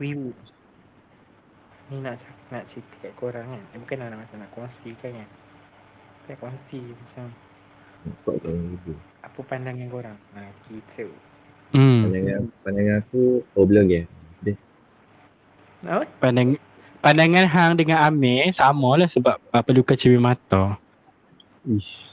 Wibu. Ni nak nak cerita kat korang kan. Eh, bukan nak macam nak kongsikan kan. Nak kongsi macam apa pandangan korang. Ha, gitu. Hmm. Pandangan, pandangan aku, oh belum ke? Apa? Pandang pandangan hang dengan Amir sama lah sebab uh, perlukan cermin mata. Ish.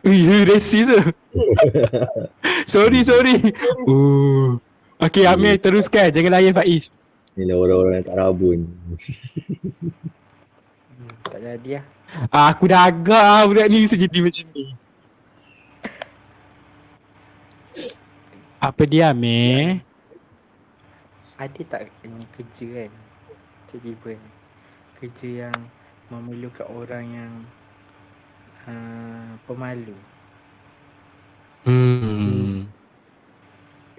Ui, resis tu. sorry, sorry. Uh. Okay, Amir teruskan. Jangan layan Faiz. Ni lah orang-orang yang tak rabun. Hmm, tak jadi lah. Ah, aku dah agak ah budak ni mesti jadi macam ni. Apa dia, Amir? Ada tak ni kerja kan. Tiba-tiba ni. Kerja yang memerlukan orang yang uh, pemalu. Hmm.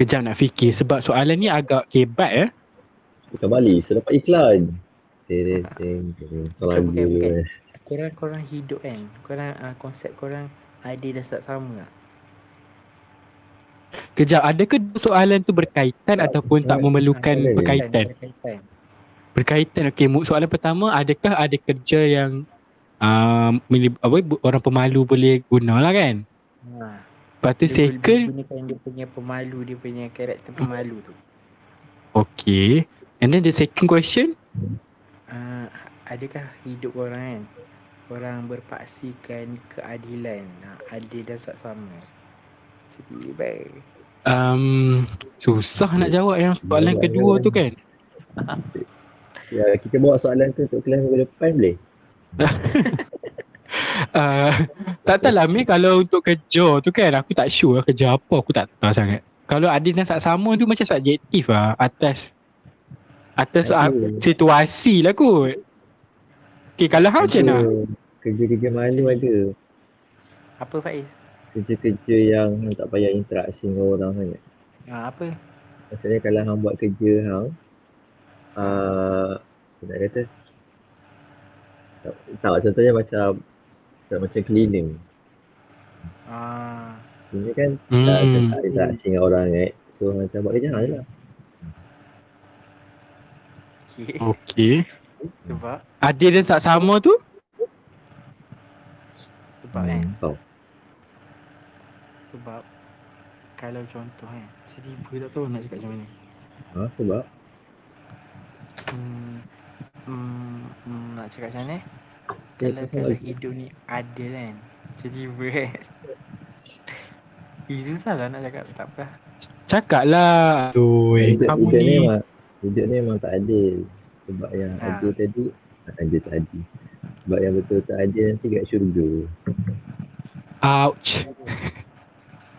Kejap nak fikir sebab soalan ni agak kebat eh. Kita balik, saya dapat iklan. Bukan, bukan, lagu bukan. Korang korang hidup kan. Korang uh, konsep korang idea dah start sama tak? Kejap, adakah soalan tu berkaitan ataupun tak memerlukan ada. berkaitan? Berkaitan. Berkaitan. Okey, soalan pertama, adakah ada kerja yang uh, apa bu- orang pemalu boleh guna lah kan? Ha. Lepas tu Dia second, gunakan dia punya pemalu, dia punya karakter pemalu tu. okay. And then the second question, Uh, adakah hidup orang kan orang berpaksikan keadilan uh, adil dan saksama jadi baik um, susah nak jawab yang soalan kedua tu kan? Ya, kita bawa soalan tu untuk kelas minggu depan boleh? Uh, tak tahu lah Mir kalau untuk kerja tu kan aku tak sure kerja apa aku tak tahu sangat. Kalau adil dan saksama tu macam subjektif lah atas atas uh, Ada. situasi lah kot. Okay kalau hang macam mana? Kerja-kerja malu ada. apa Faiz Kerja-kerja yang hang tak payah interaksi dengan orang sangat. uh, apa Maksudnya kalau hang buat kerja hang uh, nak kata tak, tak contohnya macam macam, macam cleaning. uh, Cleaning kan tak, Hmm. tak interaksi dengan orang kan. So macam buat kerja je lah. okay. Okay. sebab Adil dan saksama tu? sebab kan Hmm, Kau. sebab kalau contoh kan tiba-tiba tak tahu nak cakap macam mana Ha, sebab hmm, hmm, hmm, nak cakap macam mana eh? Kalau kalau hidup ni adil kan tiba-tiba kan Eh, susah lah nak cakap tak apa Cakap lah. Aduh, kamu hidup ni memang hidup ni memang tak adil. Sebab yang Ha. adil tadi adil tak adil. Sebab yang betul-betul adil nanti kat syurga. Ouch.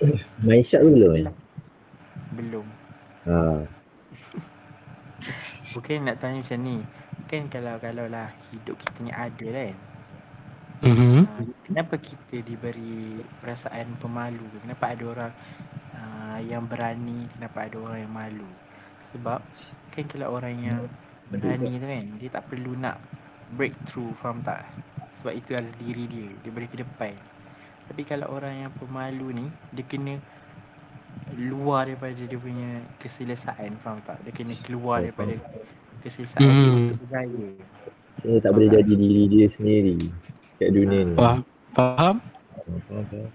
Main tu belum eh? belum Ha. Bukan nak tanya macam ni Kan kalau kalau lah hidup kita ni ada kan. Mm-hmm. uh, Kenapa kita diberi perasaan pemalu? Kenapa ada orang uh, yang berani Kenapa ada orang yang malu? Sebab kan kalau orang yang berani tu kan Dia tak perlu nak breakthrough faham tak? Sebab itu adalah diri dia Dia boleh ke depan. Tapi kalau orang yang pemalu ni Dia kena luar daripada dia punya keselesaan faham tak? Dia kena keluar Oh, dia Hmm. untuk berjaya Saya tak boleh jadi diri dia sendiri kat dunia ni. Faham? Faham? Faham, faham, faham.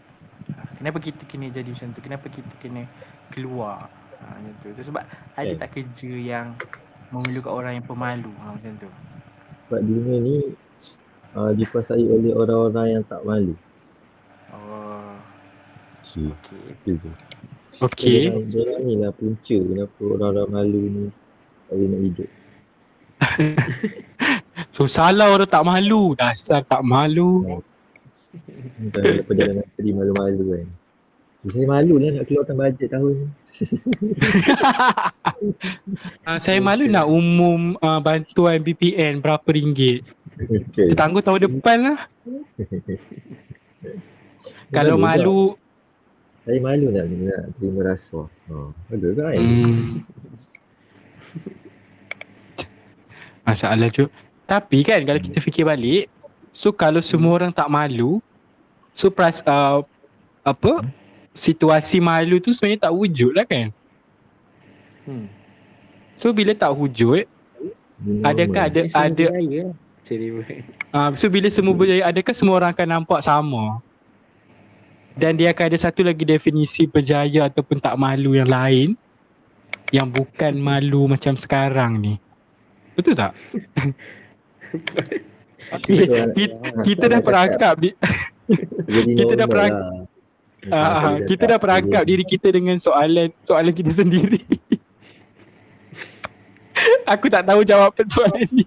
Kenapa kita kena jadi macam tu? Kenapa kita kena keluar? Ha, macam tu. tu. Sebab ada Kan. tak kerja yang memerlukan orang yang pemalu ha, macam tu? Sebab dunia ni uh, dikuasai oleh orang-orang yang tak malu. Oh, Okay. Okay. Orang, orang ni lah punca kenapa orang-orang malu ni tak boleh nak hidup. So salah orang tak malu. Dasar tak malu. Ada Perdana Menteri malu-malu kan. Saya malu lah nak keluarkan bajet tahun ni. Uh, saya malu nak umum uh, bantuan BPN berapa ringgit. Okay. Tangguh tahun depan lah. Kalau malu, Saya malu nak, nak terima rasuah. Ha, ada kan? hmm. Masalah tu. Tapi kan kalau kita fikir balik, so kalau semua orang tak malu, so pras, uh, apa, situasi malu tu sebenarnya tak wujud lah kan? Hmm. So bila tak wujud, New adakah ada ada Raya Jadi uh, so bila semua berjaya adakah semua orang akan nampak sama? Dan dia akan ada satu lagi definisi berjaya ataupun tak malu yang lain yang bukan malu macam sekarang ni. Betul tak? kita, kita, kita dah perangkap di, kita dah normal perang- lah. uh, Macam kita cakap, dah perangkap diri kita dengan soalan soalan kita sendiri. Aku tak tahu jawab soalan ni.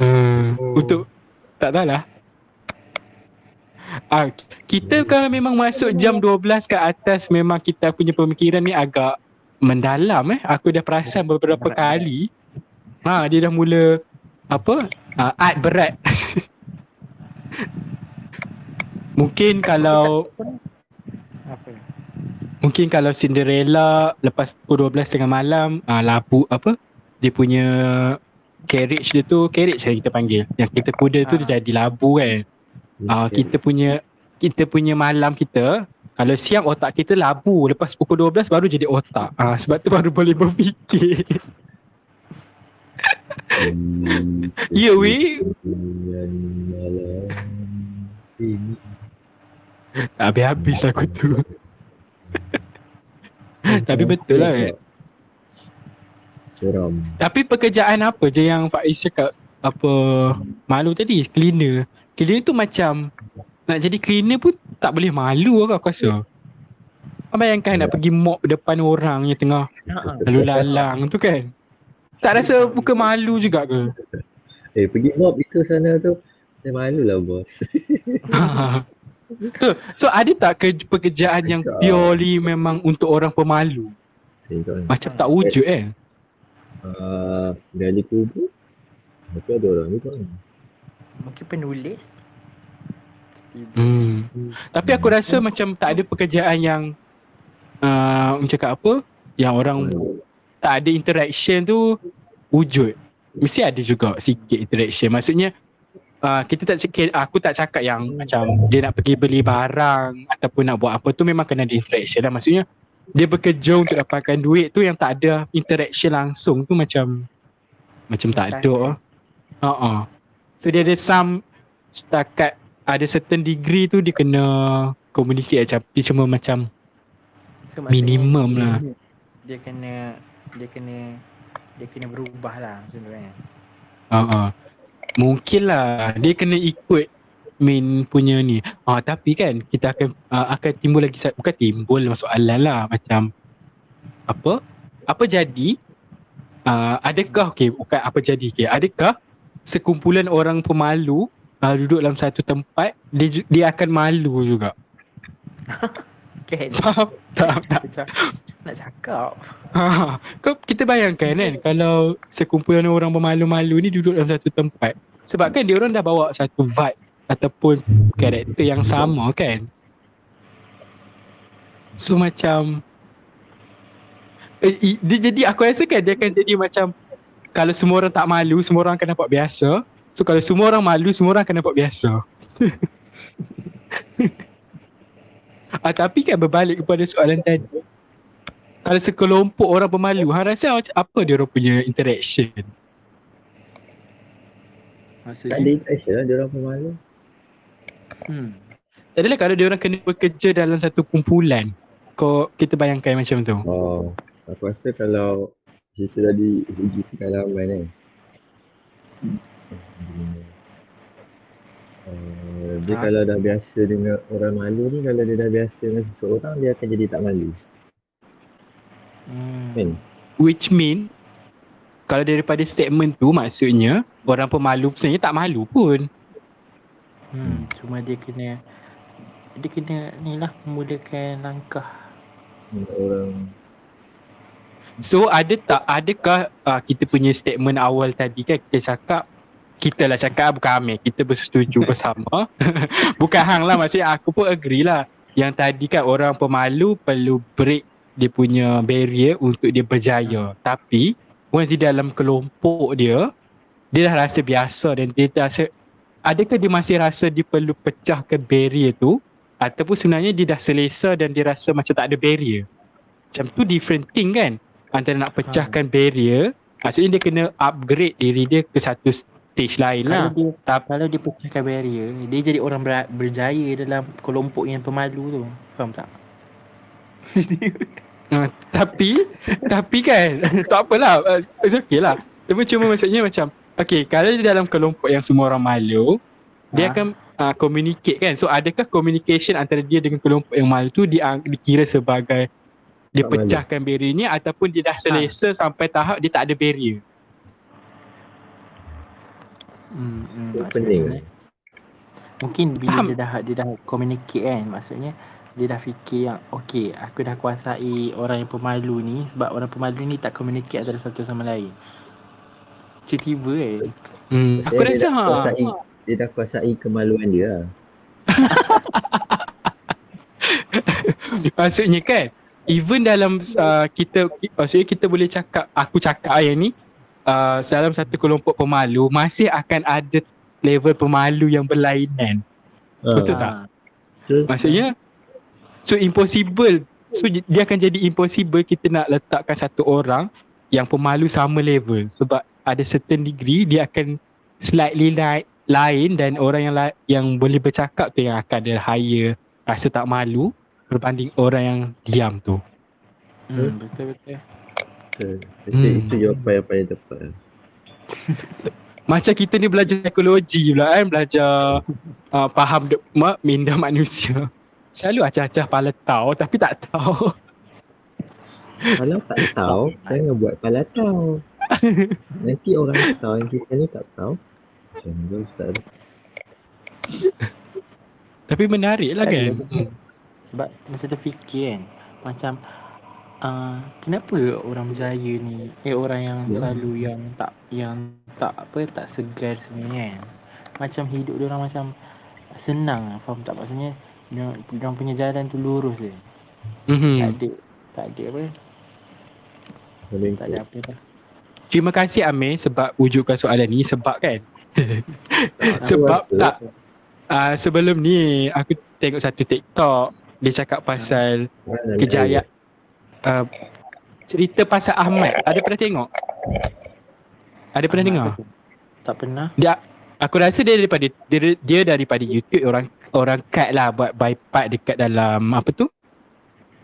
Uh, untuk tak tahulah. Ah, kita kalau memang masuk jam 12 ke atas memang kita punya pemikiran ni agak mendalam eh. Aku dah perasan beberapa kali. Ha, dia dah mula apa? Ah, art berat. Mungkin kalau Apa Mungkin kalau Cinderella lepas pukul 12 tengah malam uh, labu apa dia punya carriage dia tu carriage yang kita panggil yang kita kuda tu Ah. dia jadi labu kan uh, kita punya kita punya malam kita kalau siang otak kita labu lepas pukul 12 baru jadi otak uh, sebab tu baru boleh berfikir Ya, ini. tak habis-habis aku tu tapi betul lah kan Seram. Tapi pekerjaan apa je yang Faiz cakap apa malu tadi cleaner. Cleaner tu macam nak jadi cleaner pun tak boleh malu lah aku rasa. Kau bayangkan nak pergi mop depan orang yang tengah lalu lalang tu kan. Tak rasa bukan malu juga ke? Eh pergi mob itu sana tu saya malu lah bos. so, so ada tak ke pekerjaan yang purely memang untuk orang pemalu? Tengok Macam tak wujud kan? uh, gali kubur. Tapi ada orang ni kan. Mungkin penulis Hmm. Tapi aku rasa macam tak ada pekerjaan yang uh, macam cakap apa? Yang orang tak ada interaction tu wujud. Mesti ada juga sikit interaction. Maksudnya uh, kita tak cakap aku tak cakap yang macam dia nak pergi beli barang ataupun nak buat apa tu memang kena ada interaction lah. Maksudnya dia bekerja untuk dapatkan duit tu yang tak ada interaction langsung tu macam macam tak ada. Ha uh So dia ada some setakat ada certain degree tu dia kena communicate macam dia cuma macam so, minimum dia- lah. Dia kena Dia kena Dia kena berubah lah sebenarnya Ha uh Mungkin lah dia kena ikut main punya ni. Ah tapi kan kita akan uh, akan timbul lagi bukan timbul masalah lah macam apa? Apa jadi? Uh, adakah okey bukan apa jadi okey. Adakah sekumpulan orang pemalu uh, duduk dalam satu tempat dia dia akan malu juga. Kan Faham? tak tak. Nak cakap Ha, kau kita bayangkan kan kalau sekumpulan orang pemalu-malu ni duduk dalam satu tempat. Sebab kan dia orang dah bawa satu vibe ataupun karakter yang sama kan. So macam eh, dia jadi aku rasa kan dia akan jadi macam kalau semua orang tak malu, semua orang akan nampak biasa. So kalau semua orang malu, semua orang akan nampak biasa. ah, tapi kan berbalik kepada soalan tadi kalau sekelompok orang pemalu, hang rasa macam apa dia orang punya interaction? Tak ada interaction lah dia orang pemalu. hmm. Adalah kalau dia orang kena bekerja dalam satu kumpulan. Kau kita bayangkan macam tu. Oh, aku rasa kalau cerita tadi segi pengalaman kan. Uh, dia Ha. kalau dah biasa dengan orang malu ni kalau dia dah biasa dengan seseorang dia akan jadi tak malu. Hmm. Kan? Which mean kalau daripada statement tu maksudnya orang pemalu sebenarnya tak malu pun. Hmm. Cuma dia kena Dia kena ni lah Memulakan langkah Dengan orang So ada tak adakah uh, kita punya statement awal tadi kan kita cakap kita lah cakap bukan Amir. Kita bersetuju bersama. Bukan hang lah. Maksudnya aku pun agree lah. Yang tadi kan orang pemalu perlu break dia punya barrier untuk dia berjaya. Tapi once di dalam kelompok dia dia dah rasa biasa dan dia dah rasa adakah dia masih rasa dia perlu pecahkan barrier tu? Ataupun sebenarnya dia dah selesa dan dia rasa macam tak ada barrier? Macam tu different thing kan? Antara nak pecahkan barrier maksudnya dia kena upgrade diri dia ke satu stage lain Kalau lah dia Tapi- kalau dia pecahkan barrier, dia jadi orang ber, berjaya dalam kelompok yang pemalu tu. Faham tak? uh, tapi tapi kan tak apalah uh, it's okay lah tapi cuma maksudnya macam okay kalau dia dalam kelompok yang semua orang malu dia Ha. akan uh, communicate kan so adakah communication antara dia dengan kelompok yang malu tu dia dikira sebagai dia Tak malu. pecahkan barriernya ataupun dia dah selesa sampai tahap dia tak ada barrier Hmm, hmm, pening. Mungkin bila Faham. dia dah dia dah communicate kan, maksudnya dia dah fikir yang okay, aku dah kuasai orang yang pemalu ni sebab orang pemalu ni tak communicate antara satu sama lain. Tiba-tiba eh. hmm. aku Dia- dia rasa dah ha kuasai, dia dah kuasai kemaluan dia lah. Maksudnya kan Even dalam uh, kita Maksudnya kita boleh cakap Aku cakap yang ni uh, Dalam satu kelompok pemalu Masih akan ada Level pemalu yang berlainan Betul tak? Betul. Maksudnya So impossible So dia akan jadi impossible Kita nak letakkan satu orang Yang pemalu sama level Sebab ada certain degree Dia akan Slightly li- lain Dan orang yang la- yang boleh bercakap tu Yang akan ada higher Rasa tak malu Berbanding orang yang diam tu Hmm, betul betul. Betul. Itu, Hmm. itu jawapan yang paling tepat. Macam kita ni belajar psikologi pula kan Belajar uh, faham de- ma- minda manusia Selalu acah-acah pala tahu tapi tak tahu Kalau tak tahu, jangan buat pala tahu. Nanti orang tahu yang kita ni tak tahu. Macam mana Ustaz? Tapi menarik lah kan betul. Sebab macam terfikir kan Macam uh, Kenapa orang berjaya ni? Eh orang yang Ya. selalu yang tak Yang tak apa Tak segar sebenarnya kan? Macam hidup dia orang macam Senang Faham tak maksudnya? Dia orang punya jalan tu lurus je. Tak Mhm. ada Tak ada apa. Boleh Tak ada apa dah. Terima kasih Amir sebab wujudkan soalan ni. Sebab kan? Sebab tak? Uh, sebelum ni aku tengok satu TikTok. Dia cakap pasal kejayaan uh, cerita pasal Ahmad. Ada pernah tengok? Ada pernah dengar? Apa tu? Tak pernah. Aku rasa dia daripada dia, dia daripada YouTube orang orang cut lah buat by part dekat dalam apa tu?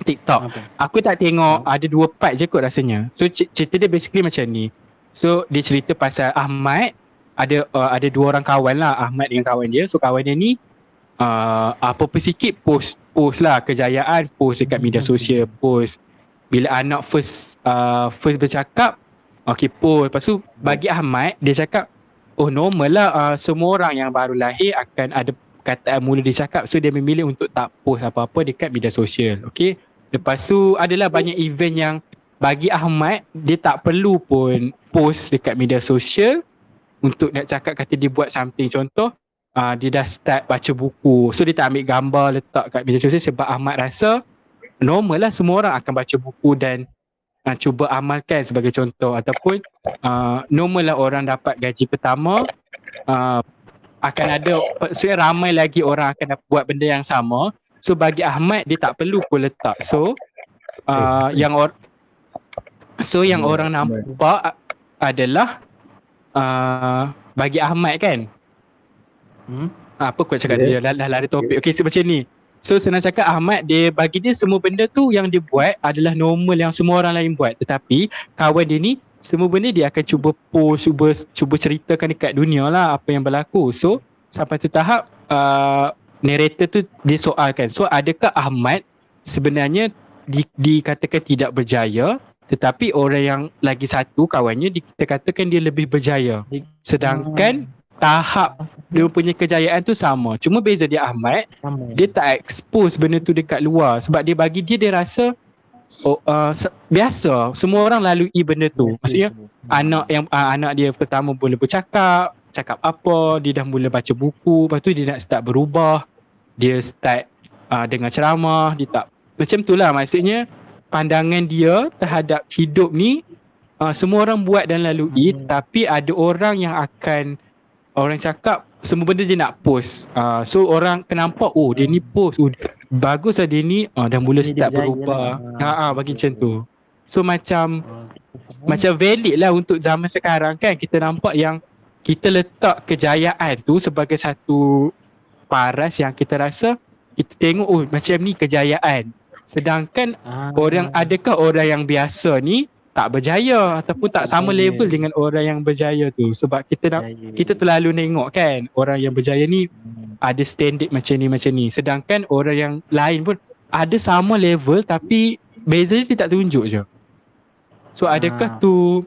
TikTok. Apa? Aku tak tengok ada dua part je kot rasanya. So cerita dia basically macam ni. So dia cerita pasal Ahmad. Ada uh, ada dua orang kawan lah Ahmad dengan kawan dia. So kawan dia ni uh, apa-apa sikit post post lah kejayaan post dekat media sosial post bila anak first uh, first bercakap okay post lepas tu bagi Ahmad dia cakap oh normal lah uh, semua orang yang baru lahir akan ada kataan mula dia cakap. So dia memilih untuk tak post apa-apa dekat media sosial okay? Lepas tu adalah banyak event yang bagi Ahmad dia tak perlu pun post dekat media sosial untuk nak cakap kata dia buat something. Contoh uh, dia dah start baca buku. So dia tak ambil gambar letak kat media sosial sebab Ahmad rasa normal lah semua orang akan baca buku dan uh, cuba amalkan sebagai contoh ataupun uh, normal lah orang dapat gaji pertama uh, akan ada maksudnya ramai lagi orang akan buat benda yang sama So bagi Ahmad dia tak perlu pun letak. So uh, yang or So yang Hmm, orang nampak adalah uh, bagi Ahmad kan. hmm? Apa kau cakap Ya. dia dah, dah lari topik. Okey so macam ni. So senang cakap Ahmad dia bagi dia semua benda tu yang dia buat adalah normal yang semua orang lain buat. Tetapi kawan dia ni semua benda dia akan cuba post, cuba cuba ceritakan dekat dunia lah apa yang berlaku. So sampai tu tahap uh, narrator tu dia soalkan. So adakah Ahmad sebenarnya di, dikatakan tidak berjaya tetapi orang yang lagi satu kawannya di- kita katakan dia lebih berjaya. Sedangkan tahap dia punya kejayaan tu sama. Cuma beza dia Ahmad Sama dia tak expose benda tu dekat luar sebab dia bagi dia dia rasa oh, uh, se- biasa semua orang lalui benda tu. Maksudnya anak yang uh, anak dia pertama boleh bercakap, cakap apa, dia dah mula baca buku, lepas tu dia nak start berubah. Dia start uh, dengar ceramah, dia tak macam tu lah maksudnya pandangan dia terhadap hidup ni uh, semua orang buat dan lalui Hmm. tapi ada orang yang akan orang cakap semua benda dia nak post. Uh, so orang akan nampak oh dia ni post. Oh, bagus lah dia ni uh, dah mula dia start berjaya berubah. lah. Ha ah bagi macam tu. So macam Oh, macam valid lah untuk zaman sekarang kan kita nampak yang kita letak kejayaan tu sebagai satu paras yang kita rasa kita tengok oh macam ni kejayaan. Sedangkan Ah, orang adakah orang yang biasa ni tak berjaya ataupun tak sama Berjaya. level dengan orang yang berjaya tu sebab kita nak berjaya. kita terlalu tengok kan orang yang berjaya ni Hmm. ada standard macam ni macam ni sedangkan orang yang lain pun ada sama level tapi beza dia tak tunjuk je so adakah Ah. tu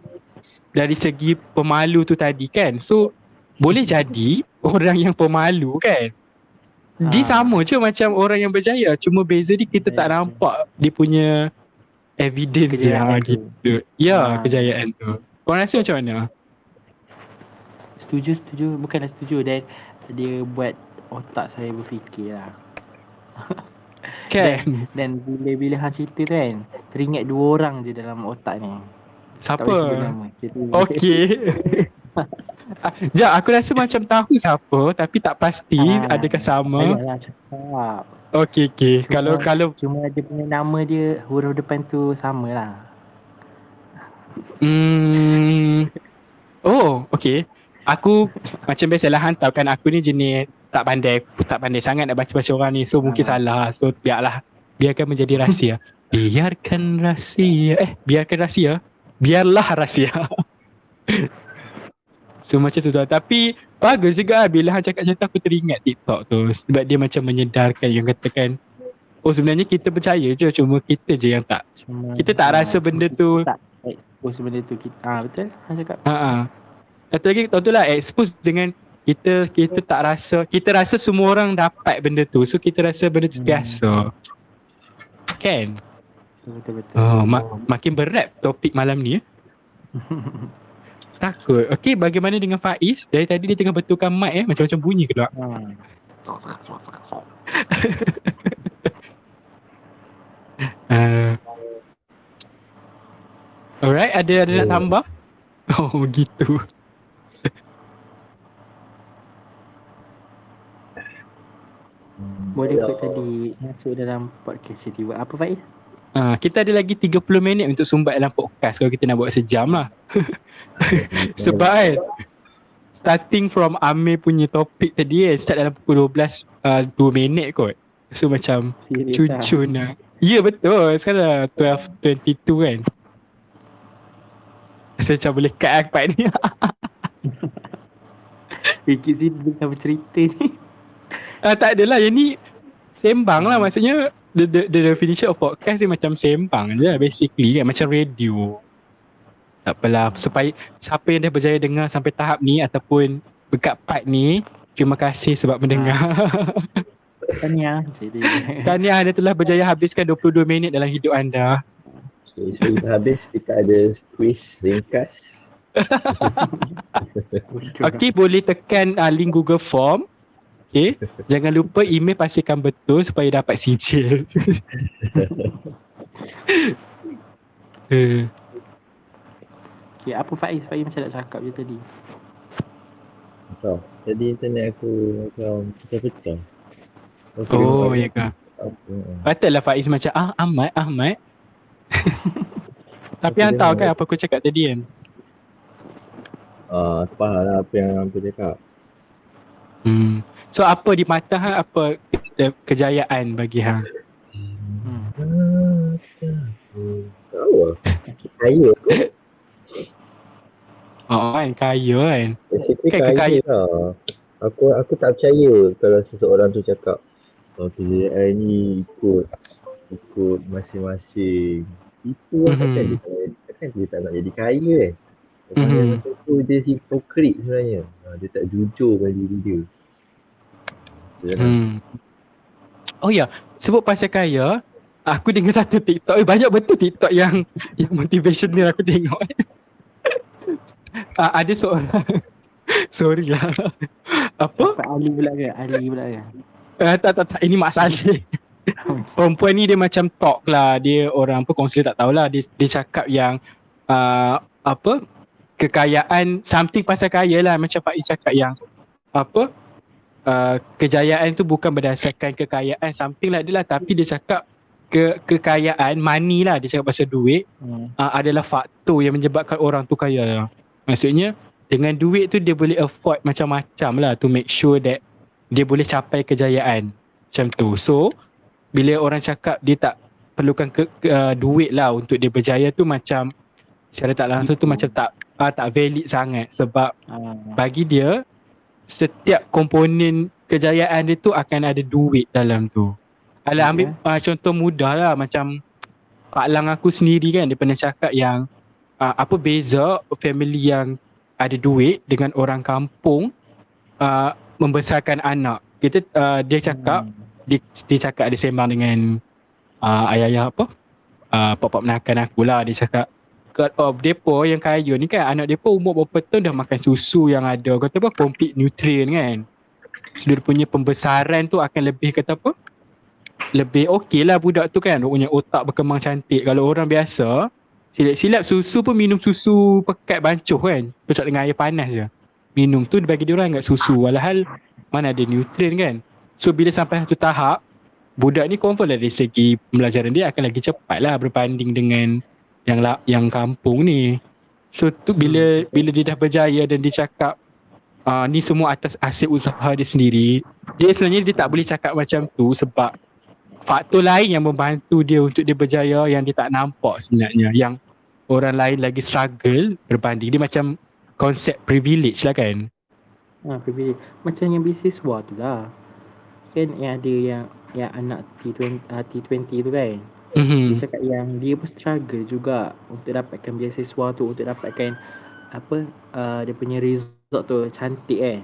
dari segi pemalu tu tadi kan so boleh jadi orang yang pemalu kan dia Ah. sama je macam orang yang berjaya cuma beza dia kita tak nampak dia punya evidence ha, Kejayaan tu. gitu ya Ah. kejayaan tu korang rasa macam mana Setuju, setuju. Bukanlah setuju dan dia buat otak saya berfikir lah. kan Dan bila-bila hang cerita tu kan, teringat dua orang je dalam otak ni. Siapa Okey. Ja, aku rasa macam tahu siapa tapi tak pasti Ah, adakah sama. Ayolah cakap. Okey okey. Kalau kalau Cuma dia punya nama dia, huruf depan tu sama lah. hmm Oh, okey. Aku macam biasalah hantar kan aku ni jenis tak pandai tak pandai sangat nak baca-baca orang ni. So mungkin Ah. salah. So biarlah. Biarkan menjadi rahsia. Biarkan rahsia. Eh, biarkan rahsia. Biarlah rahsia. so macam tu tu. Tapi bagus juga lah bila hang cakap macam tu aku teringat TikTok tu. Sebab dia macam menyedarkan yang katakan Oh sebenarnya kita percaya je cuma kita je yang tak. Cuma, Kita tak rasa benda tu- Tak expose benda tu. Kita, ah betul? Hang cakap. Ha ah. Satu lagi tahu tu lah expose dengan kita kita tak rasa kita rasa semua orang dapat benda tu. So kita rasa benda tu Hmm. biasa. Kan? Betul-betul. Oh, ma- makin berat topik malam ni ya. Takut. Okey, bagaimana dengan Faiz? Dari tadi dia tengah betulkan mic eh, macam-macam bunyi keluar. Hmm. Uh, alright, ada ada nak Oh. tambah? Oh, gitu. Boleh kot tadi masuk dalam podcast tiba Apa Faiz? Uh, kita ada lagi 30 minit untuk sumbat dalam podcast kalau kita nak buat sejam lah. Sebab kan Starting from Amir punya topik tadi kan Start dalam pukul 12 uh, 2 minit kot. So macam Serius cun-cun lah. Ya betul. Sekarang dah 12.22 kan. Rasa macam boleh cut lah part ni. Fikir dia bukan bercerita ni. Ah, Tak adalah. Yang ni Sembang lah. Maksudnya the, the, the definition of podcast ni macam sembang je lah Basically kan. Macam radio. Tak apalah Supaya Siapa yang dah berjaya dengar Sampai tahap ni Ataupun Dekat part ni Terima kasih sebab mendengar. Dia Tahniah anda telah berjaya habiskan 22 minit dalam hidup anda. So, sebelum kita habis, kita ada quiz ringkas. Okey, boleh tekan uh, link Google Form. Okey. Jangan lupa email pastikan betul supaya dapat sijil. Eh, okay, Apa Faiz? Faiz macam nak cakap je tadi Tak. Jadi internet aku macam pecah-pecah. Aku oh, ya ke? apa. Patutlah Faiz macam ah Ahmad, Ahmad. Tapi Aku hang tahu kan apa aku cakap tadi kan? Ah, aku faham lah apa yang Hampa cakap. Hmm. So apa di mata hang apa ke- kejayaan bagi hang? hmm. Lah. Kaya. Oh, kan kaya kan. Basically Kan kaya kekaya- lah. Aku aku tak percaya kalau seseorang tu cakap oh, kejayaan ni ikut ikut masing-masing. Itu lah Mhm. takkan dia takkan dia tak nak jadi kaya kan. Orang Mhm. tu dia hipokrit sebenarnya. Ha, dia tak jujur pada diri dia. Nak Hmm. Oh ya, sebut pasal kaya, aku dengar satu TikTok, eh, banyak betul TikTok yang yang motivational aku tengok. uh, ada seorang Sorry lah. Apa? Pak Ali pula ke? Ali pula ke? Uh, tak, tak, tak. Ini Mak Saleh. Perempuan ni dia macam talk lah. Dia orang apa, kaunselor tak tahulah. Dia, dia cakap yang uh, apa, kekayaan, something pasal kaya lah. Macam Pak Is cakap yang apa, uh, kejayaan tu bukan berdasarkan kekayaan something lah tapi dia cakap ke kekayaan money lah dia cakap pasal duit Hmm. uh, adalah faktor yang menyebabkan orang tu kaya lah. Maksudnya dengan duit tu dia boleh afford macam-macam lah to make sure that dia boleh capai kejayaan macam tu. So bila orang cakap dia tak perlukan ke, ke, uh, duit lah untuk dia berjaya tu macam secara tak langsung tu macam tak uh, tak valid sangat sebab Ah. bagi dia setiap komponen kejayaan dia tu akan ada duit dalam tu. Alah ambil uh, contoh mudah lah macam Pak Lang aku sendiri kan dia pernah cakap yang uh, apa beza family yang ada duit dengan orang kampung uh, membesarkan anak. Kita uh, dia cakap Hmm. dia, dia cakap ada sembang dengan uh, ayah-ayah apa uh, pak-pak menakan aku lah dia cakap kat oh, depa yang kaya ni kan anak depa umur berapa tahun dah makan susu yang ada? Kata apa? Complete nutrient kan? So dia punya pembesaran tu akan lebih kata apa? Lebih okey lah budak tu kan? Dia punya otak berkembang cantik. Kalau orang biasa silap-silap susu pun minum susu pekat bancuh kan? Pecah dengan air panas je. Minum tu bagi dia orang ingat susu. Walhal mana ada nutrient kan? So bila sampai satu tahap budak ni confirm lah dari segi pembelajaran dia akan lagi cepat lah berbanding dengan yang la, yang kampung ni. So tu bila bila dia dah berjaya dan dia cakap uh, ni semua atas hasil usaha dia sendiri. Dia sebenarnya dia tak boleh cakap macam tu sebab faktor lain yang membantu dia untuk dia berjaya yang dia tak nampak sebenarnya yang orang lain lagi struggle berbanding dia macam konsep privilege lah kan. Ah, privilege. Macam yang beasiswa tu lah. Kan yang ada yang yang anak T20, uh, T20 tu kan. Mhm. Dia cakap yang dia pun struggle juga untuk dapatkan beasiswa tu, untuk dapatkan apa uh, dia punya result tu cantik kan.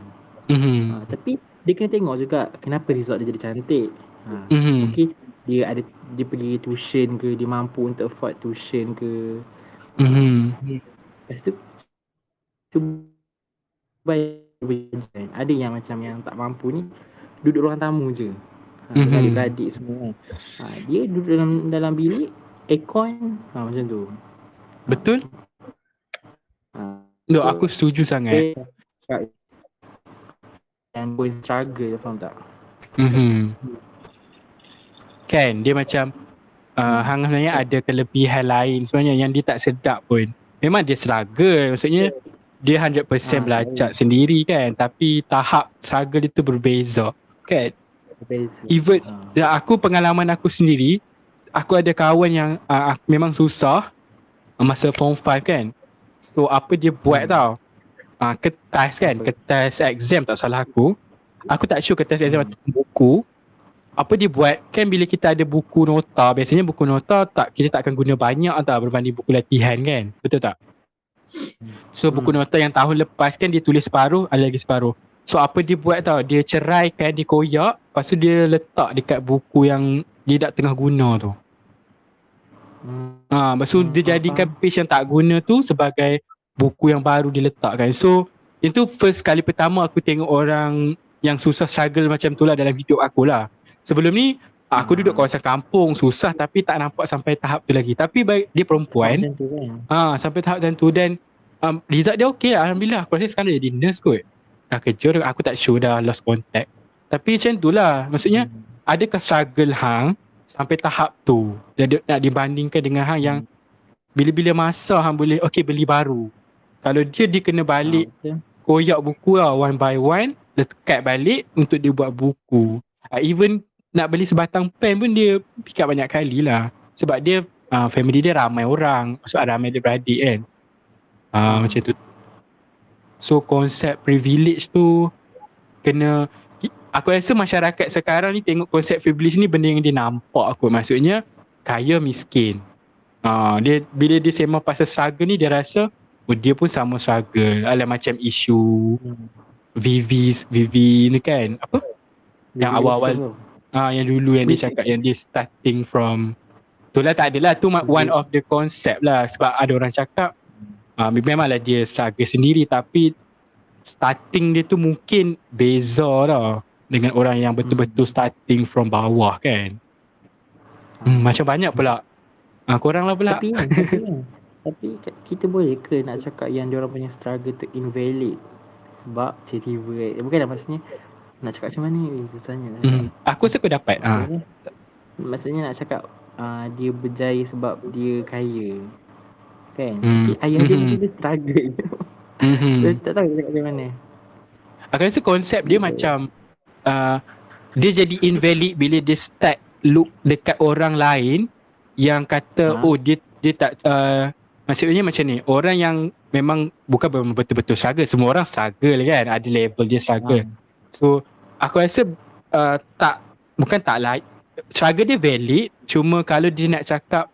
Mhm. Ha, tapi dia kena tengok juga kenapa result dia jadi cantik. Ha, Mhm. mungkin dia ada dia pergi tuition ke, dia mampu untuk afford tuition ke. Mhm. Lepas tu cuba kan. Ada yang macam yang tak mampu ni duduk ruang tamu je. Ha, Mhm. dengan adik-adik semua kan. Ha, dia duduk dalam dalam bilik aircon ha, macam tu. Betul? Ha, No, aku setuju sangat. dia yang pun struggle faham tak? Mhm. Kan dia macam uh, hang sebenarnya ada kelebihan lain sebenarnya yang dia tak sedap pun. Memang dia struggle maksudnya dia 100% Ah, belajar sendiri kan tapi tahap struggle itu berbeza. Kan? Berbeza. Even Ha. Aku pengalaman aku sendiri aku ada kawan yang uh, memang susah masa form 5 kan. So apa dia buat Hmm. tau? Uh, kertas kan, kertas exam tak salah aku. Aku tak sure kertas exam Hmm. atau buku. Apa dia buat? Kan bila kita ada buku nota, biasanya buku nota tak kita tak akan guna banyak tau berbanding buku latihan kan. Betul tak? So buku Hmm. nota yang tahun lepas kan dia tulis separuh, ada lagi separuh. So apa dia buat tau? Dia ceraikan, dia koyak, lepas tu dia letak dekat buku yang dia tak tengah guna tu. Hmm. Ha, lepas tu Hmm, dia jadikan page yang tak guna tu sebagai buku yang baru dia letakkan. So itu first kali pertama aku tengok orang yang susah struggle macam tu lah dalam hidup aku lah. Sebelum ni aku duduk Hmm. kawasan kampung susah tapi tak nampak sampai tahap tu lagi. Tapi baik dia perempuan. Ah sampai tahap tu dan um, result dia okey lah. Alhamdulillah aku rasa sekarang dia jadi nurse kot. Dah kerja aku tak sure dah lost contact. Tapi macam tu lah. Maksudnya Hmm. adakah struggle hang sampai tahap tu jadi nak dibandingkan dengan hang yang bila-bila masa hang boleh okey beli baru. Kalau dia dia kena balik Ha, betul. koyak buku lah one by one lekat balik untuk dia buat buku. Uh, even nak beli sebatang pen pun dia pick up banyak kali lah. Sebab dia uh, family dia ramai orang. Maksud ramai dia beradik kan. Uh, Hmm. Macam tu. So konsep privilege tu kena aku rasa masyarakat sekarang ni tengok konsep privilege ni benda yang dia nampak aku maksudnya kaya miskin. Uh, dia bila dia sembang pasal struggle ni dia rasa oh, dia pun sama struggle. Alah macam isu. VV VV ni kan apa? Yang awal-awal. Ah yang dulu yang dia cakap yang dia starting from tu lah tak adalah tu one of the concept lah sebab ada orang cakap ah memanglah dia struggle sendiri tapi starting dia tu mungkin beza tau dengan orang yang betul-betul starting from bawah kan. Hmm, macam banyak pula. Ah korang lah pula. Tapi kan, tapi kan, tapi ka- kita boleh ke nak cakap yang diorang punya struggle tu invalid sebab tiba-tiba eh, bukan lah maksudnya Nak cakap macam mana ni susahnya. Hmm. Aku rasa aku dapat. Ha. Maksudnya, maksudnya nak cakap uh, dia berjaya sebab dia kaya. Kan? Hmm. Hmm. Ayah dia mungkin dia struggle. Mm-hmm. Dia tak tahu cakap macam mana. Aku rasa konsep dia macam uh, dia jadi invalid bila dia start look dekat orang lain yang kata Ha. oh dia dia tak uh, maksudnya macam ni orang yang memang bukan betul-betul struggle semua orang struggle kan ada level dia struggle Ha. so aku rasa uh, tak bukan tak lah struggle dia valid cuma kalau dia nak cakap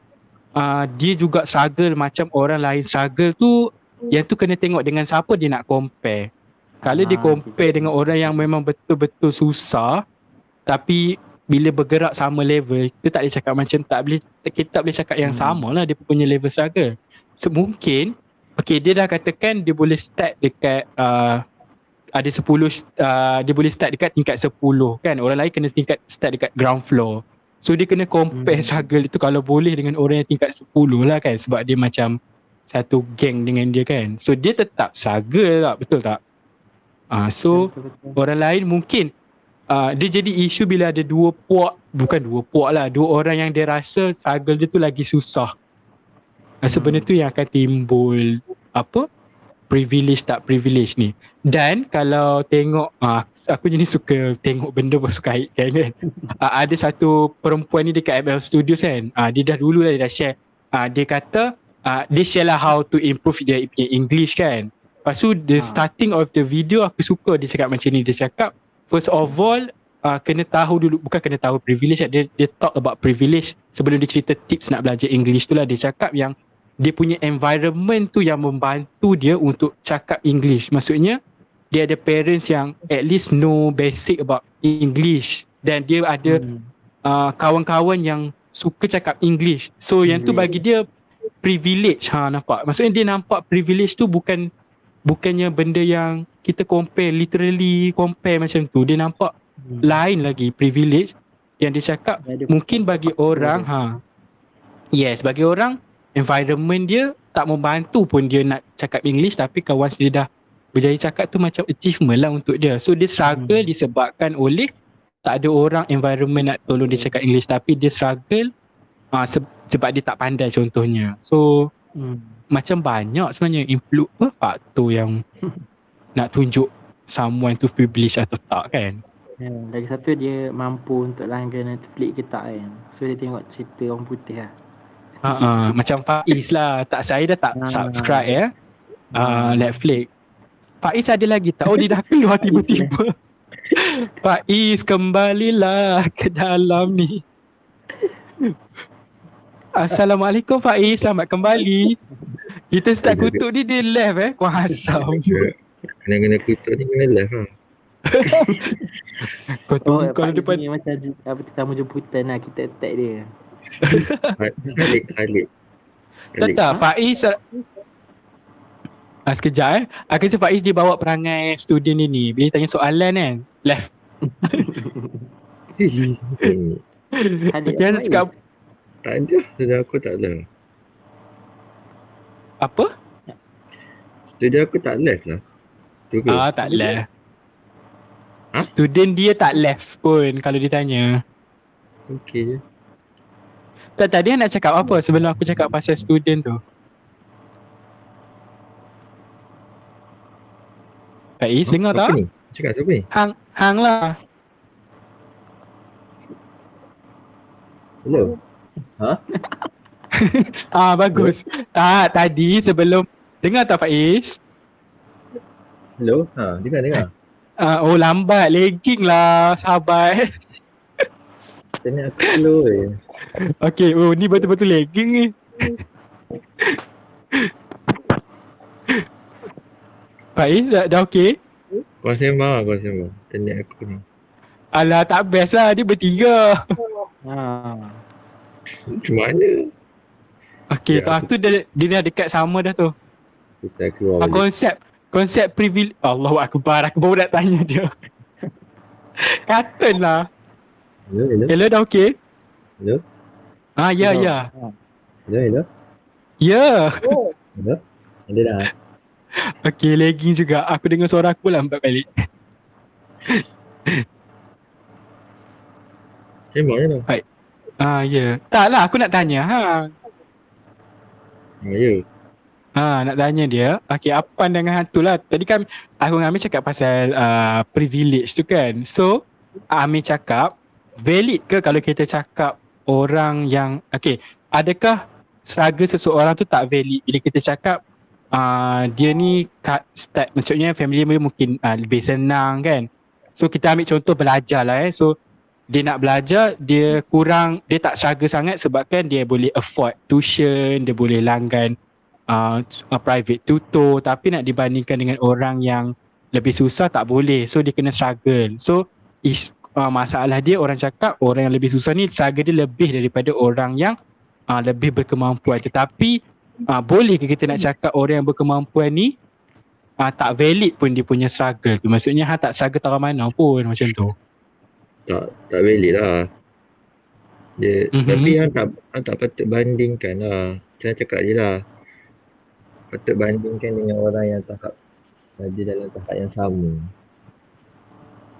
uh, dia juga struggle macam orang lain struggle tu yang tu kena tengok dengan siapa dia nak compare kalau dia Ah, compare gitu. dengan orang yang memang betul-betul susah tapi bila bergerak sama level kita tak boleh cakap macam tak boleh kita tak boleh cakap yang Hmm. sama lah dia punya level struggle so, mungkin okay dia dah katakan dia boleh start dekat uh, ada 10 uh, dia boleh start dekat tingkat 10 kan orang lain kena tingkat start dekat ground floor so dia kena compare Hmm. struggle itu kalau boleh dengan orang yang tingkat 10 lah kan. Sebab dia macam satu geng dengan dia kan. So dia tetap struggle tak? Betul tak? Ah, so Betul, betul. orang lain mungkin uh, dia jadi isu bila ada dua puak. Bukan dua puak lah. Dua orang yang dia rasa struggle dia tu lagi susah. Rasa Hmm. benda tu yang akan timbul apa? Privilege tak privilege ni. Dan kalau tengok uh, aku jenis suka tengok benda pasal kait kan kan uh, ada satu perempuan ni dekat ML Studios kan uh, dia dah dulu lah dia dah share uh, dia kata uh, dia share lah how to improve dia punya English kan Lepas tu the Ha. starting of the video aku suka dia cakap macam ni. Dia cakap first of all uh, kena tahu dulu bukan kena tahu privilege lah. dia dia talk about privilege sebelum dia cerita tips nak belajar English tu lah dia cakap yang dia punya environment tu yang membantu dia untuk cakap English. Maksudnya dia ada parents yang at least know basic about English dan dia ada Hmm. uh, kawan-kawan yang suka cakap English. So yang tu Hmm. bagi dia privilege ha nampak. Maksudnya dia nampak privilege tu bukan bukannya benda yang kita compare literally compare macam tu. Dia nampak Hmm. lain lagi privilege yang dia cakap Dia mungkin bagi orang ha yes bagi orang environment dia tak membantu pun dia nak cakap English tapi kawan dia dah berjaya cakap tu macam achievement lah untuk dia. So dia struggle Hmm. disebabkan oleh tak ada orang environment nak tolong dia cakap English tapi dia struggle uh, se- sebab dia tak pandai contohnya. So Hmm. macam banyak sebenarnya influ apa faktor yang nak tunjuk someone tu privilege atau tak kan. Ya, lagi satu dia mampu untuk langgan Netflix ke tak kan. So dia tengok cerita orang putih lah. Ha uh, macam Faiz lah. Tak saya dah tak Ah. subscribe ya. Uh, Netflix. Faiz ada lagi tak? Oh dia dah keluar tiba-tiba. Faiz kembalilah ke dalam ni. Assalamualaikum Faiz, selamat kembali. Kita start kutuk dia, dia left eh. Kau asam. Kena-kena kutuk ni kena left lah. Kau tu Oh, kalau depan ni macam apa tetamu jemputan lah kita attack dia. Khalid, Khalid. Tak tak, Faiz Ah, sekejap eh. Aku rasa Faiz dia bawa perangai student dia ni. Bila dia tanya soalan kan, left. Dia nak cakap tak ada. Studio aku tak ada. apa? Studio aku tak left lah. Tu ke? Ah, tak left. Ha? Student dia tak left pun kalau ditanya. Okey je. Tak dia nak cakap apa sebelum aku cakap pasal student tu. Faiz dengar Siapa tak? ni? Cakap siapa ni? Hang hang lah. Hello? Ah bagus. Tak tadi sebelum dengar tak Faiz? Hello? Ha, dengar dengar. Ah, oh lambat lagging lah sahabat. Tanya aku hello je. Okay, oh ni betul-betul lagging ni. Faiz dah, dah okay? Kau sembang kau sembang. Tanya aku ni. Alah tak best lah, dia bertiga. Ha. Macam mana? Okay, Ya, tu dia, dia dah dekat sama dah tu. Kita keluar Ah, balik. konsep konsep privilege Allahu akbar aku baru nak tanya dia. Katun lah. Hello, hello, Hello dah okay? hello, Ah ya Hello. ya. hello, hello. Ya. Hello? Ada dah. Okay lagging juga. Aku dengar suara aku lambat balik. Sembang je lah. Ah ya. Yeah. Tak lah aku nak tanya ha. Ha, ya. Ha nak tanya dia. Okey apa pandangan hantu lah. Tadi kan aku dengan Amir cakap pasal uh, privilege tu kan. So Amir cakap valid ke kalau kita cakap orang yang okey adakah struggle seseorang tu tak valid bila kita cakap uh, dia ni kat start maksudnya family dia mungkin uh, lebih senang kan. So kita ambil contoh belajar lah eh. So dia nak belajar dia kurang dia tak struggle sangat sebabkan dia boleh afford tuition dia boleh langgan uh, uh, private tutor tapi nak dibandingkan dengan orang yang lebih susah tak boleh so dia kena struggle so is, uh, masalah dia orang cakap orang yang lebih susah ni struggle dia lebih daripada orang yang uh, lebih berkemampuan tetapi uh, boleh ke kita nak cakap orang yang berkemampuan ni uh, tak valid pun dia punya struggle tu maksudnya ha tak struggle tahu mana pun macam tu Tak tak valid lah. Dia, Mhm. mm-hmm. Tapi hang tak, hang tak patut bandingkan lah. Saya cakap je lah. Patut bandingkan dengan orang yang tahap ada dalam tahap yang sama.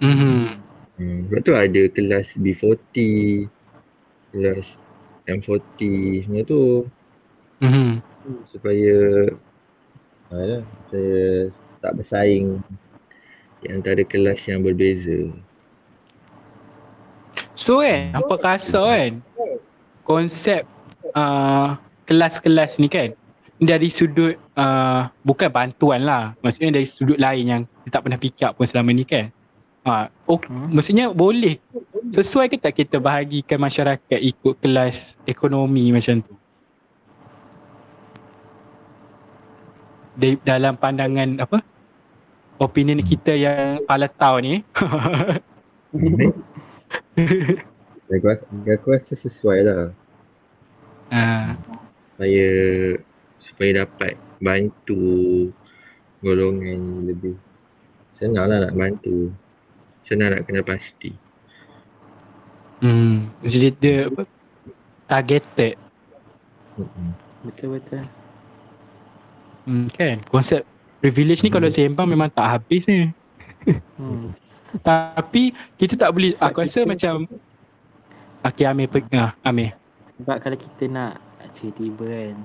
mhm Hmm. Sebab tu ada kelas B40, kelas M40 semua tu mhm supaya alah, saya tak bersaing di antara kelas yang berbeza. So kan Nampak rasa kan? Konsep uh, Kelas-kelas ni kan? Dari sudut uh, Bukan bantuan lah. Maksudnya dari sudut lain yang Kita tak pernah pick up pun selama ni kan? Uh, oh, Hmm. Maksudnya boleh. Sesuai ke tak kita bahagikan masyarakat Ikut kelas ekonomi macam tu Di, Dalam pandangan apa Opinion kita yang palatau ni aku, aku rasa sesuai lah. uh, supaya supaya dapat bantu golongan lebih senang lah nak bantu senang nak kena pasti Hmm, jadi dia apa? Targeted. Mm-mm. Betul betul. Hmm, kan? Konsep privilege ni kalau sembang memang tak habis ni. Hmm. Tapi kita tak boleh Sebab aku rasa kita- macam Okey Amir pe- ah, Amir. Sebab kalau kita nak tiba kan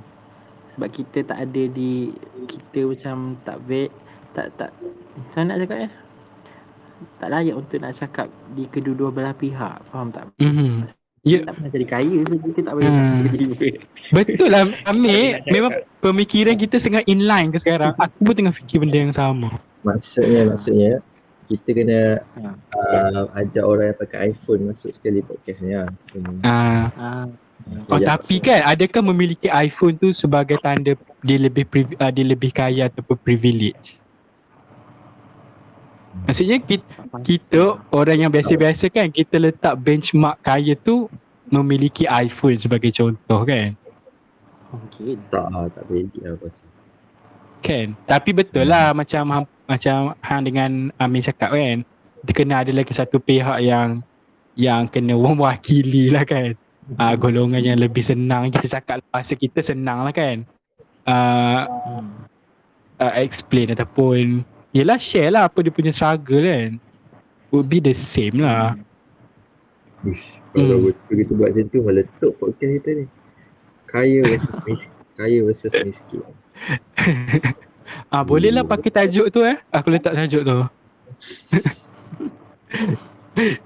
sebab kita tak ada di kita macam tak vet tak tak macam nak cakap eh tak layak untuk nak cakap di kedua-dua belah pihak faham tak Kita Ya. tak pernah jadi kaya so kita tak boleh Hmm. Betul lah Amir memang pemikiran kita sangat inline ke sekarang. Aku pun tengah fikir benda yang sama. maksudnya maksudnya kita kena Ha. uh, ajak orang yang pakai iPhone masuk sekali podcast ni lah Hmm. Ah, ah oh, Ya. tapi kan adakah memiliki iPhone tu sebagai tanda dia lebih priv- uh, dia lebih kaya ataupun privilege? Maksudnya kita, kita orang yang biasa-biasa kan kita letak benchmark kaya tu memiliki iPhone sebagai contoh kan? Mungkin. Tak lah tak boleh lah kan? Tapi betul lah macam hang- macam hang dengan Amin cakap kan dia kena ada lagi satu pihak yang yang kena mewakili lah kan? Uh, golongan yang lebih senang. Kita cakap bahasa kita senang lah kan? Uh, hmm. uh, explain ataupun yelah share lah apa dia punya struggle kan would be the same lah Uish, kalau Hmm. betul kita buat macam tu meletup podcast kita ni kaya versus miskin kaya versus miskin Ah boleh lah pakai tajuk tu eh. Aku letak tajuk tu.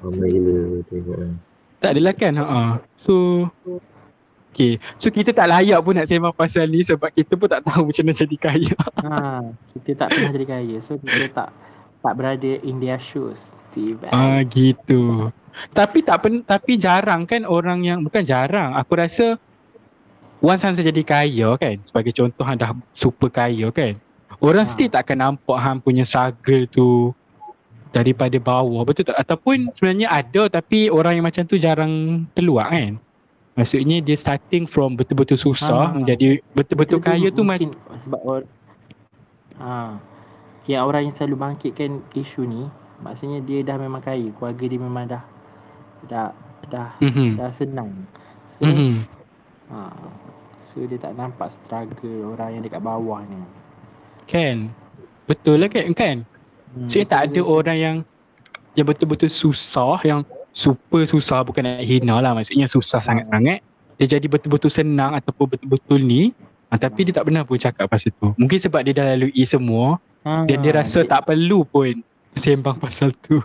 ramai gila tengok kan Tak adalah kan. Ha. So Okay. So kita tak layak pun nak sembang pasal ni sebab kita pun tak tahu macam mana jadi kaya. ha kita tak pernah jadi kaya so kita tak tak berada in their shoes tiba Ah gitu. Tapi tak pen, tapi jarang kan orang yang bukan jarang. Aku rasa once hang jadi kaya kan sebagai contoh dah super kaya kan. Orang Ha. still tak akan nampak hang punya struggle tu daripada bawah betul tak ataupun sebenarnya ada tapi orang yang macam tu jarang keluar kan. Maksudnya dia starting from betul-betul susah Ha. menjadi betul-betul Itu kaya tu mungkin sebab or, ha, yang orang yang selalu bangkitkan isu ni maksudnya dia dah memang kaya keluarga dia memang dah dah dah Mhm. dah senang so Mhm. ha, so dia tak nampak struggle orang yang dekat bawah ni Kan. Betul lah kan kan. hmm, So tak ada betul. orang yang yang betul-betul susah yang super susah bukan nak hina lah maksudnya susah sangat-sangat. Dia jadi betul-betul senang ataupun betul-betul ni. Ha, tapi dia tak pernah pun cakap pasal tu. Mungkin sebab dia dah lalui semua Ha, dan dia rasa dia- tak perlu pun sembang pasal tu.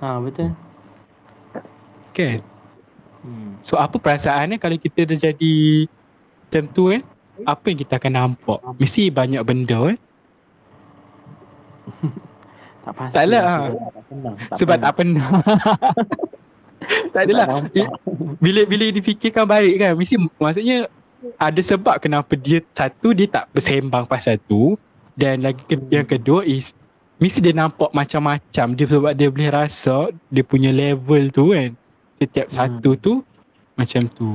Ha betul. kan? Hmm. so apa perasaannya kalau kita dah jadi macam tu kan apa yang kita akan nampak? Mesti banyak benda kan Tak pasti. Tak lah. Sebab Tak pernah. sebab tak pernah tak adalah bila bila difikirkan baik kan mesti maksudnya ada sebab kenapa dia satu dia tak bersembang pasal tu dan lagi ke, yang kedua is mesti dia nampak macam-macam dia sebab dia boleh rasa dia punya level tu kan setiap Hmm. satu tu macam tu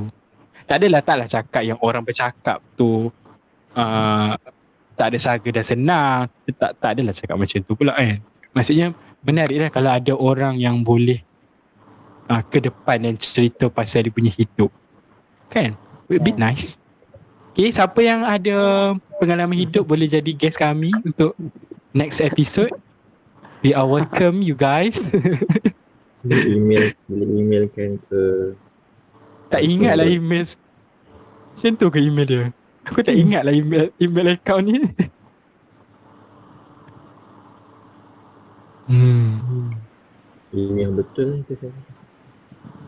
tak adalah taklah cakap yang orang bercakap tu uh, tak ada saga dan senang tak tak adalah cakap macam tu pula kan maksudnya menarik lah kalau ada orang yang boleh uh, ke depan dan cerita pasal dia punya hidup kan would be nice Okay, siapa yang ada pengalaman hidup boleh jadi guest kami untuk next episode. We are welcome you guys. Boleh email, boleh emailkan ke tak ingat lah email. Macam tu ke email dia? Aku tak ingat lah email, email account ni. Hmm. email yang betul lah kita saya.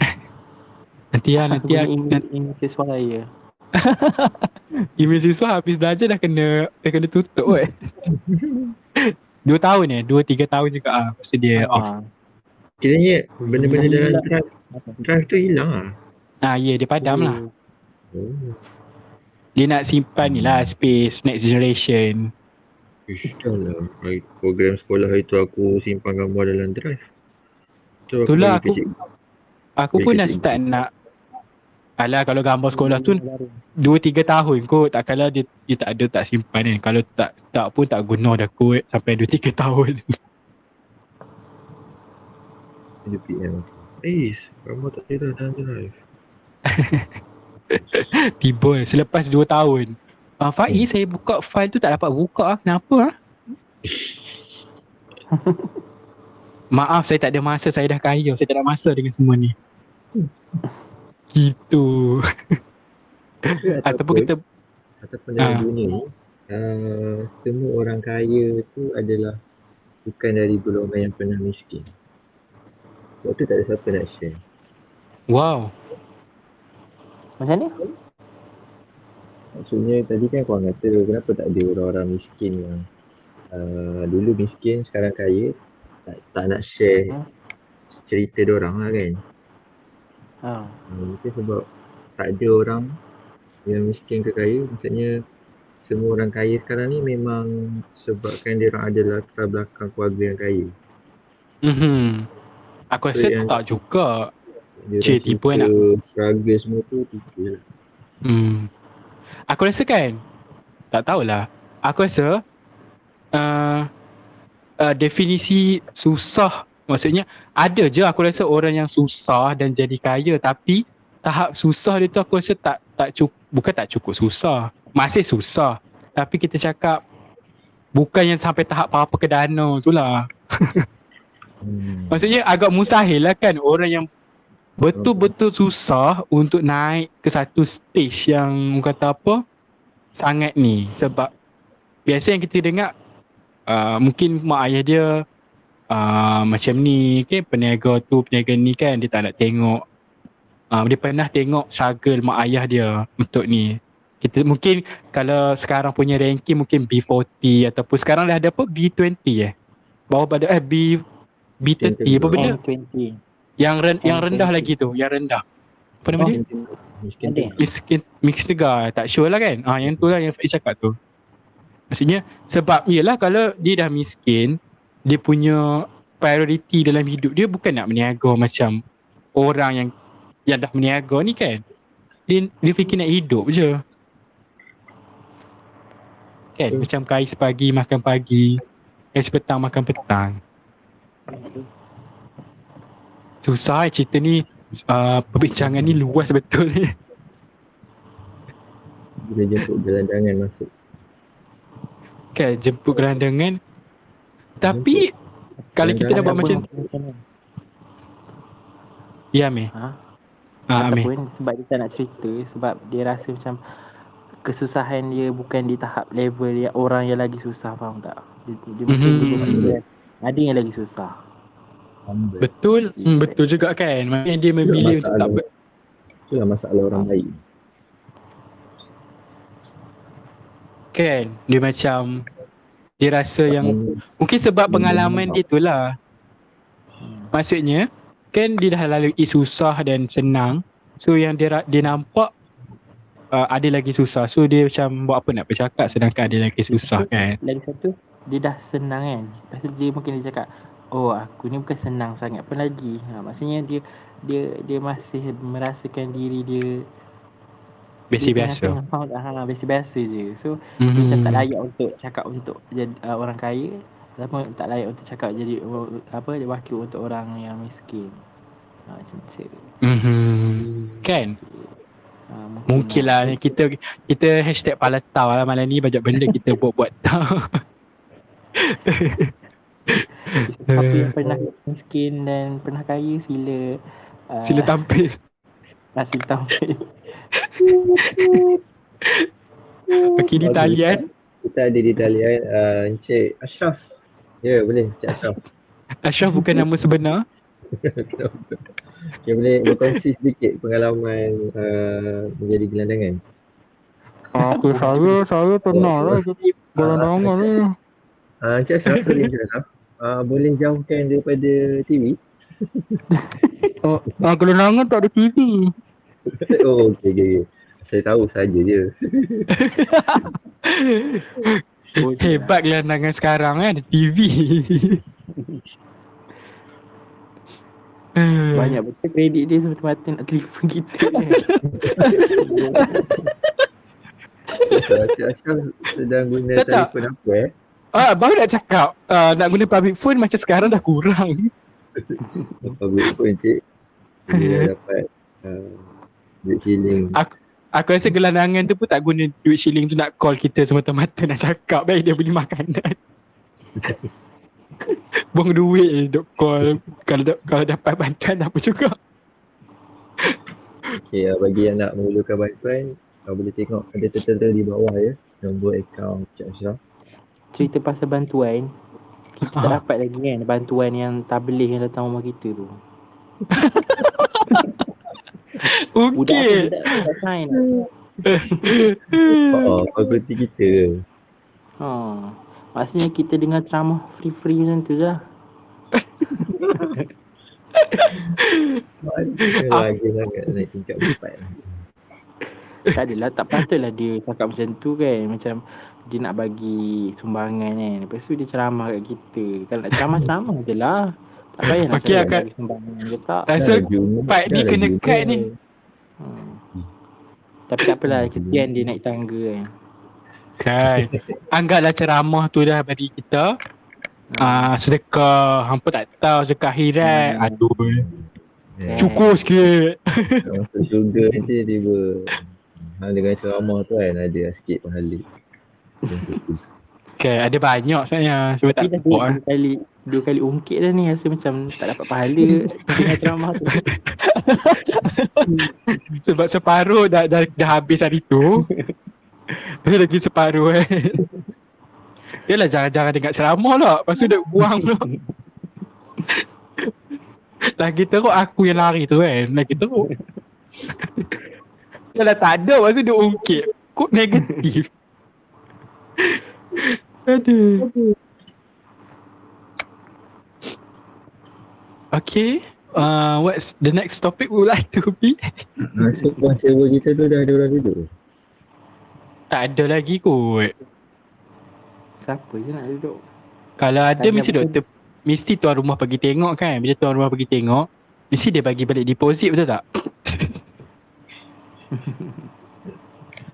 Nanti lah, nanti lah. Email siswa saya. Email siswa habis belajar dah kena dah kena tutup kot. Dua tahun eh? Dua tiga tahun juga ah. Tu dia off. Ha. Kiranya benda-benda dalam Hilang. drive, drive tu hilang ah. Ah ya, yeah, dia padam lah. Oh. Dia nak simpan ni lah space next generation. Ish, lah. Program sekolah hari tu aku simpan gambar dalam drive. Tu Itulah lagi aku- kecil. Aku pun dah start nak Alah kalau gambar sekolah tu Baru. 2-3 tahun kot Tak kalau dia, dia tak ada tak simpan kan Kalau tak tak pun tak guna dah kot Sampai 2-3 tahun Ada PM. Eh, gambar tak ada dalam drive. Tiba selepas 2 tahun uh, Faiz saya buka file tu tak dapat buka ah. Kenapa ah? Maaf saya tak ada masa Saya dah kaya Saya tak ada masa dengan semua ni Gitu Ataupun kita ataupun dalam Ah. dunia ni uh, semua orang kaya tu adalah bukan dari golongan yang pernah miskin. Sebab tu tak ada siapa nak share. Wow Macam ni? Maksudnya tadi kan korang kata kenapa tak ada orang-orang miskin yang uh, dulu miskin sekarang kaya tak, tak nak share Hmm. cerita orang lah kan. Ha. Uh, mungkin sebab tak ada orang yang miskin ke kaya maksudnya semua orang kaya sekarang ni memang sebabkan dia orang ada latar belakang keluarga yang kaya. mm-hmm. Aku rasa yang- tak juga Dia Cik, tipu cerita anak. struggle semua tu tipu lah. Hmm. Aku rasa kan tak tahulah. Aku rasa uh, uh, definisi susah maksudnya ada je aku rasa orang yang susah dan jadi kaya tapi tahap susah dia tu aku rasa tak tak cukup bukan tak cukup susah. Masih susah. Tapi kita cakap bukan yang sampai tahap apa-apa ke danau tu lah. Hmm. Maksudnya agak mustahil lah kan orang yang betul-betul susah untuk naik ke satu stage yang kata apa? Sangat ni. Sebab biasa yang kita dengar uh, mungkin mak ayah dia uh, macam ni kan peniaga tu peniaga ni kan dia tak nak tengok uh, dia pernah tengok struggle mak ayah dia untuk ni. Kita mungkin kalau sekarang punya ranking mungkin B40 ataupun sekarang dah ada apa? B20 eh? Bawah pada eh B B30 apa benda? N20. Yang ren, yang rendah lagi tu, yang rendah. Apa nama dia? Miskin. Miskin mix negar, tak sure lah kan. Ah yang tu lah yang Faiz cakap tu. Maksudnya sebab yalah kalau dia dah miskin, dia punya priority dalam hidup dia bukan nak berniaga macam orang yang yang dah berniaga ni kan. Dia dia fikir nak hidup je. Kan macam kais pagi makan pagi, kais petang makan petang. Susah eh cerita ni uh, perbincangan ni luas betul ni. Bila jemput gelandangan masuk. kan jemput gerandangan tapi Kalau kita dah buat macam ni. Ya Amir Ha? ha, Amir sebab dia tak nak cerita sebab dia rasa macam kesusahan dia bukan di tahap level yang orang yang lagi susah faham tak? Dia, dia mungkin Mhm. dia berfikir ada yang lagi susah. Humble. Betul hmm, Betul juga kan Maknanya dia memilih untuk tak ber- Itulah masalah orang lain. Kan Dia macam Dia rasa yang Mungkin sebab pengalaman dia tu lah Hmm. Maksudnya Kan dia dah lalui susah dan senang So yang dia dia nampak uh, Ada lagi susah So dia macam Buat apa nak bercakap Sedangkan ada lagi susah kan Lagi satu dia dah senang kan. Lepas tu dia mungkin dia cakap Oh aku ni bukan senang sangat pun lagi ha, Maksudnya dia dia dia masih merasakan diri dia Biasa-biasa? Ha, biasa-biasa je So dia macam tak layak untuk cakap untuk jadi uh, orang kaya ataupun tak layak untuk cakap jadi uh, apa wakil untuk orang yang miskin. Ha, macam tu. Mhm. Kan Ha, Mungkin lah ni kita kita hashtag palatau lah malam ni banyak benda kita buat-buat tau. Siapa yang pernah miskin dan pernah kaya sila uh, Sila tampil. ah, sila tampil. Okey di talian. Kita ada di talian uh, Encik Ashraf. Ya, boleh Encik Ashraf. Ashraf bukan nama sebenar. Okay, boleh berkongsi sedikit pengalaman uh, menjadi gelandangan. Aku saya saya pernah lah jadi gelandangan ni. Encik Ashraf, sorry Encik Ashraf. Uh, boleh jauhkan daripada TV? Oh, ah, gelandangan tak ada TV. oh, okey, okey. Okay. Saya tahu saja je. Oh, Hebat gelandangan sekarang kan ada TV. Banyak betul kredit dia semata-mata nak telefon kita. Ashraf sedang guna Tak, tak. telefon apa eh? Ah, baru nak cakap uh, nak guna public phone macam sekarang dah kurang. Public phone Encik. Dia dapat uh, duit shilling. Aku rasa gelandangan tu pun tak guna duit shilling tu nak call kita semata-mata nak cakap baik dia beli makanan. Buang duit je duk call kalau da- kalau dapat bantuan apa juga. Okay, uh, bagi yang nak memerlukan bantuan, uh, boleh tengok ada tertera di bawah ya. Nombor akaun Encik Ashraf. Cerita pasal bantuan kita tak dapat lagi kan bantuan yang tabligh yang datang rumah kita tu. Budak Okey. budak, sign. Oh, fakulti kita? Ha. Maksudnya kita dengar ceramah free-free macam tu je lah. Lagi sangat naik tingkat empat. Tak adalah, tak patutlah dia cakap macam tu kan. Macam dia nak bagi sumbangan kan. Lepas tu dia ceramah kat kita. Kalau nak ceramah, ceramah je lah. Tak payah nak Okey, cakap akan- bagi sumbangan ke tak. Rasa part ni kena cut ni. Hmm. Tapi tak apalah, kesian dia naik tangga kan. kan. Anggaplah ceramah tu dah bagi kita ah sedekah hampa tak tahu sedekah akhirat. Hmm. Aduh. Eh, Cukup sikit. Masuk surga nanti tiba ha, dengan ceramah tu kan ada sikit pahala. Okay, ada banyak sebenarnya sebab tak dah dua kali dua kali ungkit dah ni rasa macam tak dapat pahala dengan ceramah tu. Sebab separuh dah, dah, dah habis hari tu. Ada lagi separuh kan. Yalah jangan-jangan dengar ceramah lah. Lepas tu dia buang pula. Lagi teruk aku yang lari tu kan. Lagi teruk. Yalah tak ada. Lepas tu dia ungkit. Kok negatif. Aduh. Okay. Uh, what's the next topic we would like to be? So buah sewa kita tu dah ada orang duduk. Tak ada lagi kot. Siapa je nak duduk? Kalau ada Tak mesti pun. doktor mesti tuan rumah pergi tengok kan. Bila tuan rumah pergi tengok, mesti dia bagi balik deposit betul tak?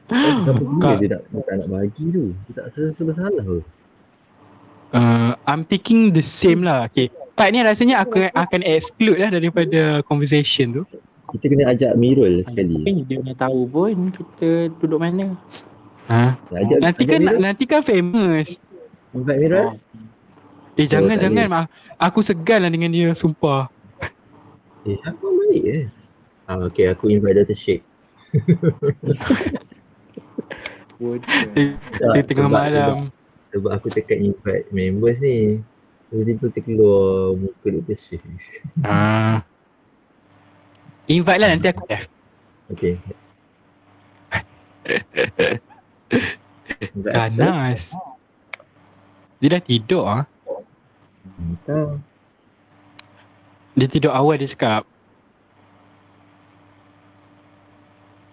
Kenapa dia, Kak. dia tak, dia tak nak bagi tu? Dia tak rasa bersalah tu. Uh, I'm thinking the same lah. Okay. Part ni rasanya aku akan exclude lah daripada conversation tu. Kita kena ajak Mirul sekali. Tapi dia mana tahu pun kita duduk mana. Ha? Ajak, Nanti ajak kan Mirul. nanti kan famous. Invite Mirul. Oh. Eh jangan tak jangan Ma- Aku segan lah dengan dia Sumpah Eh, abang baik eh. Ah, okay, aku invite Dr. Sheikh. Bodoh. Eh, Tak, Dia tengah sebab- malam Sebab, sebab aku cakap invite members ni. Tiba-tiba terkeluar muka Dr. Sheikh. ah. Invite lah nanti aku F Okay. Ganas Dia dah tidur ah. Dia tidur awal dia cakap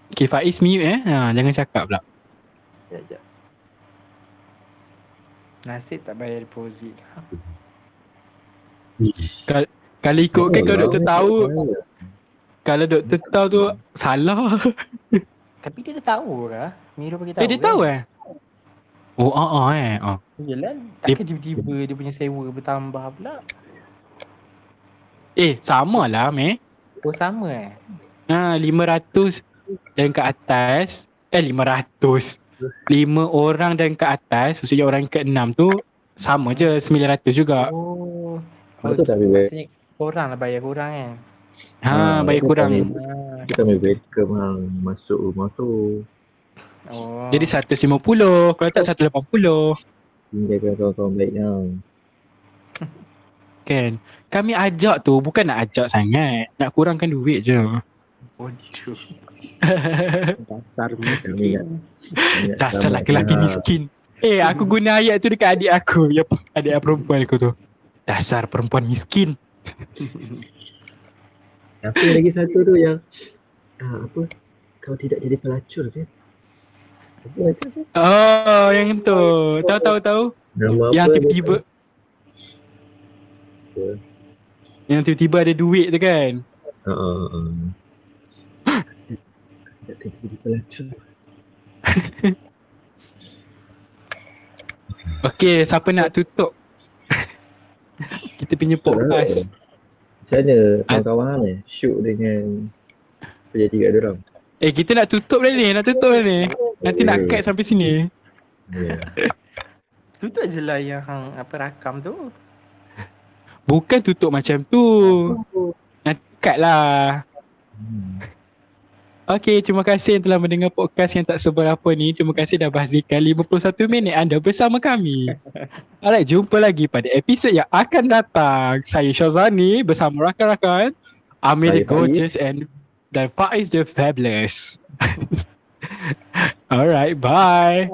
Okay Faiz mute eh ha, Jangan cakap pula Sekejap, sekejap. Nasib tak bayar deposit. Kalau ikutkan Oh, kalau doktor tahu Kalau doktor tahu tu Salah Tapi dia dah tahu ke? Miro bagi tahu. Eh dia tahu eh Oh ah ah eh ah. Yelah, takkan tiba-tiba dia punya sewa bertambah pula. Eh sama lah meh Oh sama eh? Ha 500 dan ke atas Eh 500 5 orang dan ke atas Maksudnya orang ke 6 tu Sama je 900 juga Oh. Betul tak Habib? Maksudnya korang lah bayar korang kan? Ha Ah, bayar betul kurang Ah. Kita kami welcome hang masuk rumah tu. Oh. Jadi 150 Kalau tak 180 Tinggalkan kawan-kawan baik hang. Kan Kami ajak tu Bukan nak ajak sangat Nak kurangkan duit je Bodoh. Dasar miskin. Dasar lelaki-lelaki hang. miskin Eh aku guna ayat tu dekat adik aku ya, Adik perempuan aku tu Dasar perempuan miskin Apa lagi satu tu yang ah, apa? Kau tidak jadi pelacur ke? Apa macam tu? Oh yang tu Tahu tahu tahu Yang tiba-tiba? Yang tiba-tiba ada duit tu kan Ha ah, Tidak kena jadi pelacur. Okay siapa nak tutup Kita punya podcast Macam mana Ah. kawan-kawan ni? Shoot dengan Penjati kat diorang. Eh kita nak tutup dah ni Nak tutup dah ni Nanti nak cut sampai sini Ya. Tutup je lah yang hang apa rakam tu. Bukan tutup macam tu Nak cut lah Hmm. Okay, terima kasih yang telah mendengar podcast yang tak seberapa ni. Terima kasih dah bahzikan 51 minit anda bersama kami. Alright, jumpa lagi pada episod yang akan datang. Saya Syazani bersama rakan-rakan Amir the Faiz. Gorgeous and dan Faiz the Fabulous. Alright, bye.